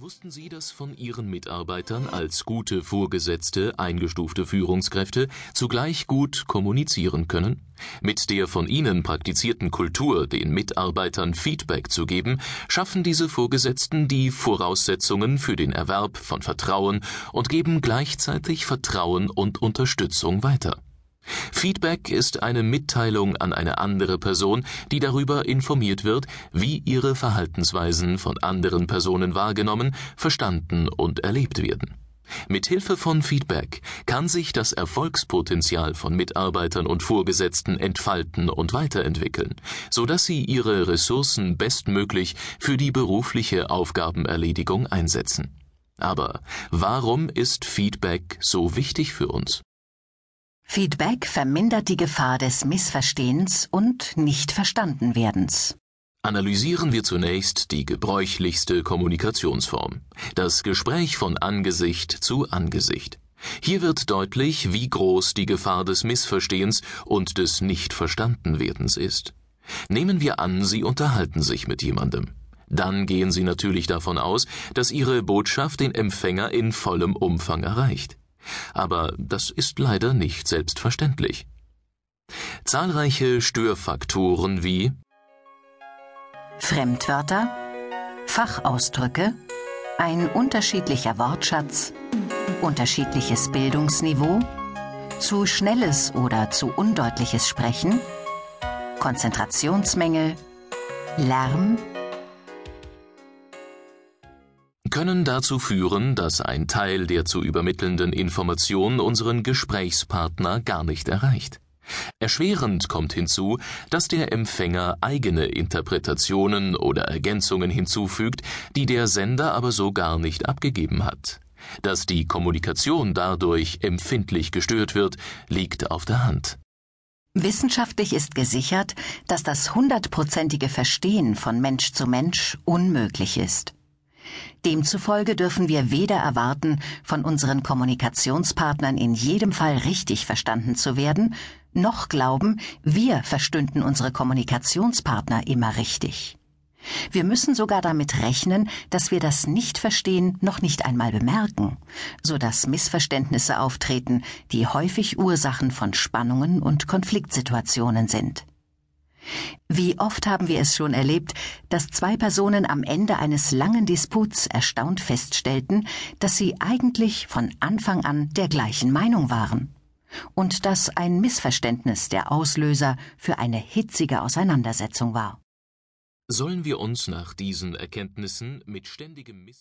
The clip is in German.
Wussten Sie, dass von Ihren Mitarbeitern als gute Vorgesetzte eingestufte Führungskräfte zugleich gut kommunizieren können? Mit der von Ihnen praktizierten Kultur, den Mitarbeitern Feedback zu geben, schaffen diese Vorgesetzten die Voraussetzungen für den Erwerb von Vertrauen und geben gleichzeitig Vertrauen und Unterstützung weiter. Feedback ist eine Mitteilung an eine andere Person, die darüber informiert wird, wie ihre Verhaltensweisen von anderen Personen wahrgenommen, verstanden und erlebt werden. Mit Hilfe von Feedback kann sich das Erfolgspotenzial von Mitarbeitern und Vorgesetzten entfalten und weiterentwickeln, so dass sie ihre Ressourcen bestmöglich für die berufliche Aufgabenerledigung einsetzen. Aber warum ist Feedback so wichtig für uns? Feedback vermindert die Gefahr des Missverstehens und Nicht-Verstanden-Werdens. Analysieren wir zunächst die gebräuchlichste Kommunikationsform, das Gespräch von Angesicht zu Angesicht. Hier wird deutlich, wie groß die Gefahr des Missverstehens und des Nicht-Verstanden-Werdens ist. Nehmen wir an, Sie unterhalten sich mit jemandem. Dann gehen Sie natürlich davon aus, dass Ihre Botschaft den Empfänger in vollem Umfang erreicht aber das ist leider nicht selbstverständlich. Zahlreiche Störfaktoren wie Fremdwörter, Fachausdrücke, ein unterschiedlicher Wortschatz, unterschiedliches Bildungsniveau, zu schnelles oder zu undeutliches Sprechen, Konzentrationsmängel, Lärm, können dazu führen, dass ein Teil der zu übermittelnden Information unseren Gesprächspartner gar nicht erreicht. Erschwerend kommt hinzu, dass der Empfänger eigene Interpretationen oder Ergänzungen hinzufügt, die der Sender aber so gar nicht abgegeben hat. Dass die Kommunikation dadurch empfindlich gestört wird, liegt auf der Hand. Wissenschaftlich ist gesichert, dass das hundertprozentige Verstehen von Mensch zu Mensch unmöglich ist. Demzufolge dürfen wir weder erwarten, von unseren Kommunikationspartnern in jedem Fall richtig verstanden zu werden, noch glauben, wir verstünden unsere Kommunikationspartner immer richtig. Wir müssen sogar damit rechnen, dass wir das Nichtverstehen noch nicht einmal bemerken, so dass Missverständnisse auftreten, die häufig Ursachen von Spannungen und Konfliktsituationen sind. Wie oft haben wir es schon erlebt, dass zwei Personen am Ende eines langen Disputs erstaunt feststellten, dass sie eigentlich von Anfang an der gleichen Meinung waren und dass ein Missverständnis der Auslöser für eine hitzige Auseinandersetzung war. Sollen wir uns nach diesen Erkenntnissen mit ständigem Miss